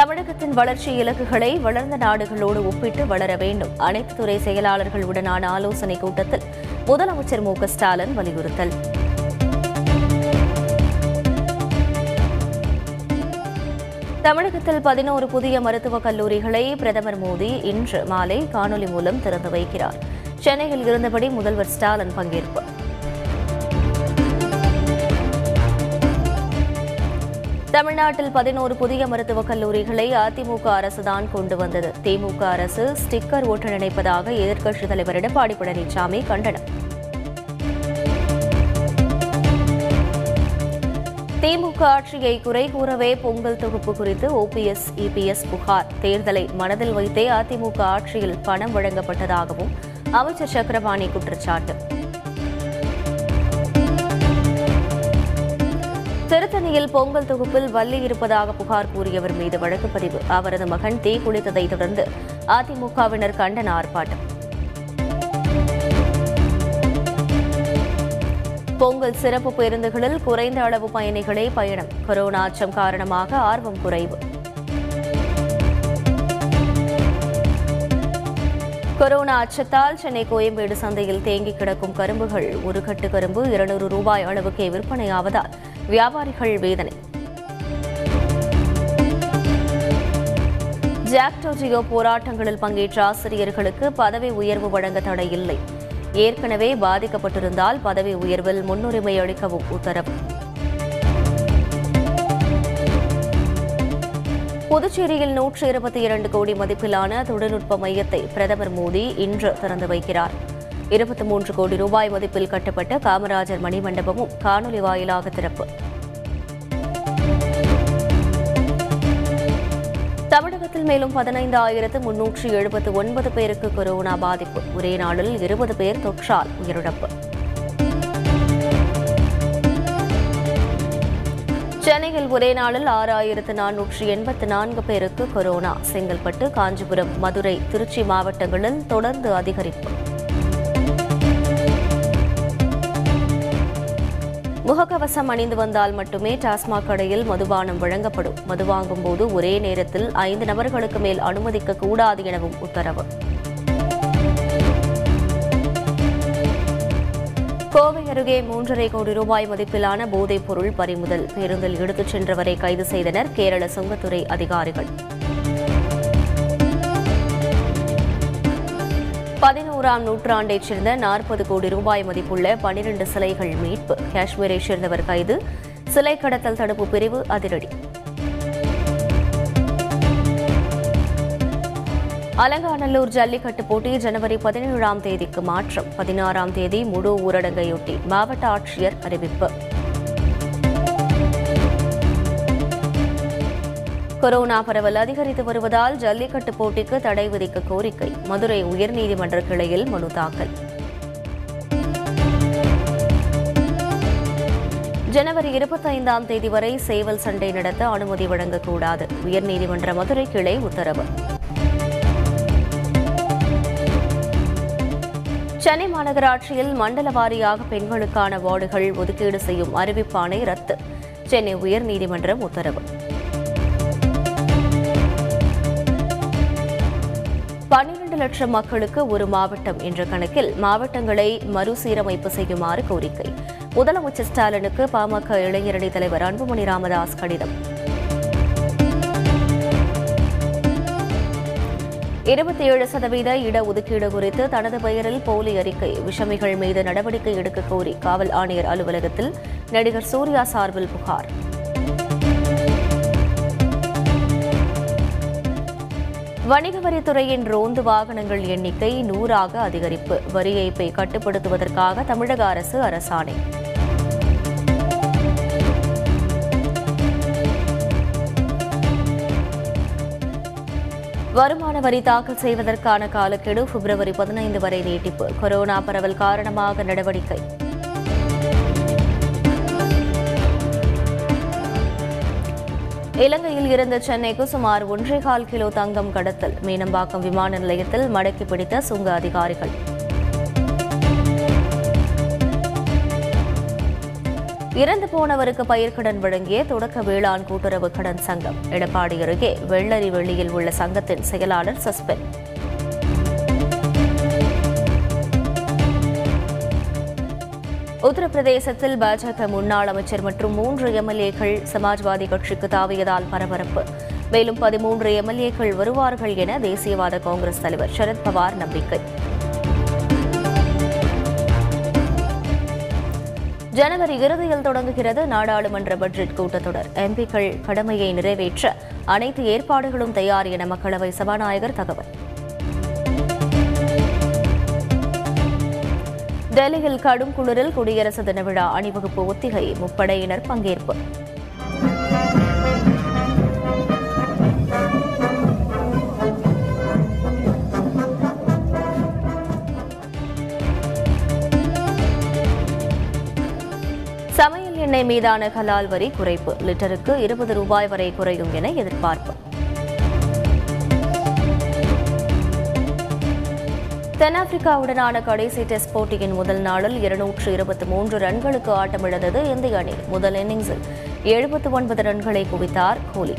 தமிழகத்தின் வளர்ச்சி இலக்குகளை வளர்ந்த நாடுகளோடு ஒப்பிட்டு வளர வேண்டும். அனைத்து துறை செயலாளர்களுடனான ஆலோசனைக் கூட்டத்தில் முதலமைச்சர் மு ஸ்டாலின் வலியுறுத்தல். தமிழகத்தில் பதினோரு புதிய மருத்துவக் கல்லூரிகளை பிரதமர் மோடி இன்று மாலை காணொலி மூலம் திறந்து வைக்கிறார். சென்னையில் இருந்தபடி முதல்வர் ஸ்டாலின் பங்கேற்பு. தமிழ்நாட்டில் பதினோரு புதிய மருத்துவக் கல்லூரிகளை அதிமுக அரசுதான் கொண்டு வந்தது. திமுக அரசு ஸ்டிக்கர் ஓட்ட நினைப்பதாக எதிர்க்கட்சித் தலைவர் எடப்பாடி பழனிசாமி கண்டனம். திமுக ஆட்சியை குறை கூறவே பொங்கல் தொகுப்பு குறித்து ஓபிஎஸ் இபிஎஸ் புகார். தேர்தலை மனதில் வைத்தே அதிமுக ஆட்சியில் பணம் வழங்கப்பட்டதாகவும் அமைச்சர் சக்கரபாணி குற்றச்சாட்டு. திருத்தணியில் பொங்கல் தொகுப்பில் வள்ளி இருப்பதாக புகார் கூறியவர் மீது வழக்கு பதிவு. அவரது மகன் தீ குளித்ததை தொடர்ந்து அதிமுகவினர் கண்டன ஆர்ப்பாட்டம் பொங்கல் சிறப்பு பேருந்துகளில் குறைந்த அளவு பயணிகளே பயணம். கொரோனா அச்சம் காரணமாக ஆர்வம் குறைவு. கொரோனா அச்சத்தால் சென்னை கோயம்பேடு சந்தையில் தேங்கி கிடக்கும் கரும்புகள் ஒரு கட்டு கரும்பு இருநூறு ரூபாய் அளவுக்கே விற்பனையாவதால் வியாபாரிகள் வேதனை. ஜாக்டோ ஜியோ போராட்டங்களில் பங்கேற்ற ஆசிரியர்களுக்கு பதவி உயர்வு வழங்க தடை இல்லை. ஏற்கனவே பாதிக்கப்பட்டிருந்தால் பதவி உயர்வில் முன்னுரிமை அளிக்கவும் உத்தரவு. புதுச்சேரியில் நூற்று இருபத்தி இரண்டு கோடி மதிப்பிலான தொழில்நுட்ப மையத்தை பிரதமர் மோடி இன்று திறந்து வைக்கிறார். இருபத்தி மூன்று கோடி ரூபாய் மதிப்பில் கட்டப்பட்ட காமராஜர் மணிமண்டபமும் காணொலி வாயிலாக திறப்பு. தமிழகத்தில் மேலும் பதினைந்து ஆயிரத்து முன்னூற்று எழுபத்து ஒன்பது பேருக்கு கொரோனா பாதிப்பு. ஒரே நாளில் இருபது பேர் தொற்றால் உயிரிழப்பு. சென்னையில் ஒரே நாளில் ஆறாயிரத்து நானூற்று எண்பத்து நான்கு பேருக்கு கொரோனா. செங்கல்பட்டு காஞ்சிபுரம் மதுரை திருச்சி மாவட்டங்களில் தொடர்ந்து அதிகரிப்பு. முகக்கவசம் அணிந்து வந்தால் மட்டுமே டாஸ்மாக் கடையில் மதுபானம் வழங்கப்படும். மது வாங்கும் போது ஒரே நேரத்தில் ஐந்து நபர்களுக்கு மேல் அனுமதிக்க கூடாது எனவும் உத்தரவு. கோவை அருகே மூன்றரை கோடி ரூபாய் மதிப்பிலான போதைப் பொருள் பறிமுதல். பேருந்தில் எடுத்துச் சென்றவரை கைது செய்தனர் கேரள சுங்கத்துறை அதிகாரிகள். பதினோராம் நூற்றாண்டைச் சேர்ந்த நாற்பது கோடி ரூபாய் மதிப்புள்ள பனிரண்டு சிலைகள் மீட்பு. காஷ்மீரைச் சேர்ந்தவர் கைது. சிலை கடத்தல் தடுப்பு பிரிவு அதிரடி. அலங்காநல்லூர் ஜல்லிக்கட்டு போட்டி ஜனவரி பதினேழாம் தேதிக்கு மாற்றம். பதினாறாம் தேதி முழு ஊரடங்கையொட்டி மாவட்ட ஆட்சியர் அறிவிப்பு. கொரோனா பரவல் அதிகரித்து வருவதால் ஜல்லிக்கட்டு போட்டிக்கு தடை விதிக்க கோரிக்கை. மதுரை உயர்நீதிமன்ற கிளையில் மனு தாக்கல். ஜனவரி இருபத்தைந்தாம் தேதி வரை சேவல் சண்டை நடத்த அனுமதி வழங்கக்கூடாது. உயர்நீதிமன்ற மதுரை கிளை உத்தரவு. சென்னை மாநகராட்சியில் மண்டல வாரியாக பெண்களுக்கான வார்டுகள் ஒதுக்கீடு செய்யும் அறிவிப்பானை ரத்து. சென்னை உயர்நீதிமன்றம் உத்தரவு. பன்னிரண்டு லட்சம் மக்களுக்கு ஒரு மாவட்டம் என்ற கணக்கில் மாவட்டங்களை மறுசீரமைப்பு செய்யுமாறு கோரிக்கை. முதலமைச்சர் ஸ்டாலினுக்கு பாமக இளைஞரணி தலைவர் அன்புமணி ராமதாஸ் கடிதம். இருபத்தி ஏழு சதவீத இடஒதுக்கீடு குறித்து தனது பெயரில் போலி அறிக்கை விஷமிகள் மீது நடவடிக்கை எடுக்க கோரி காவல் ஆணையர் அலுவலகத்தில் நடிகர் சூர்யா சார்பில் புகார். வணிக வரித்துறையின் ரோந்து வாகனங்கள் எண்ணிக்கை நூறாக அதிகரிப்பு. வரி ஏய்ப்பை கட்டுப்படுத்துவதற்காக தமிழக அரசு அரசாணை. வருமான வரி தாக்கல் செய்வதற்கான காலக்கெடு பிப்ரவரி பதினைந்து வரை நீட்டிப்பு. கொரோனா பரவல் காரணமாக நடவடிக்கை. இலங்கையில் இருந்த சென்னைக்கு சுமார் ஒன்றேகால் கிலோ தங்கம் கடத்தல். மீனம்பாக்கம் விமான நிலையத்தில் மடக்கி பிடித்த சுங்க அதிகாரிகள். இறந்து போனவருக்கு பயிர்க்கடன் வழங்கிய தொடக்க வேளாண் கூட்டுறவு கடன் சங்கம். எடப்பாடி அருகே வெள்ளரி வெளியில் உள்ள சங்கத்தின் செயலாளர் சஸ்பெண்ட். உத்தரப்பிரதேசத்தில் பாஜக முன்னாள் அமைச்சர் மற்றும் மூன்று எம்எல்ஏக்கள் சமாஜ்வாதி கட்சிக்கு தாவியதால் பரபரப்பு. மேலும் பதிமூன்று எம்எல்ஏக்கள் வருவார்கள் என தேசியவாத காங்கிரஸ் தலைவர் சரத்பவார் நம்பிக்கை. ஜனவரி இறுதியில் தொடங்குகிறது நாடாளுமன்ற பட்ஜெட் கூட்டத்தொடர். எம்பிக்கள் கடமையை நிறைவேற்ற அனைத்து ஏற்பாடுகளும் தயார் என மக்களவை சபாநாயகர் தகவல். டெல்லியில் கடும் குளிரில் குடியரசு தின விழா அணிவகுப்பு ஒத்திகை. முப்படையினர் பங்கேற்பு. சமையல் எண்ணெய் மீதான கலால் வரி குறைப்பு. லிட்டருக்கு இருபது ரூபாய் வரை குறையும் என எதிர்பார்ப்பு. தென்னாப்பிரிக்காவுடனான கடைசி டெஸ்ட் போட்டியின் முதல் நாளில் இருநூற்று இருபத்தி மூன்று ரன்களுக்கு ஆட்டமிழந்தது இந்திய அணி. முதல் இன்னிங்ஸில் எழுபத்து ஒன்பது ரன்களை குவித்தார் கோலி.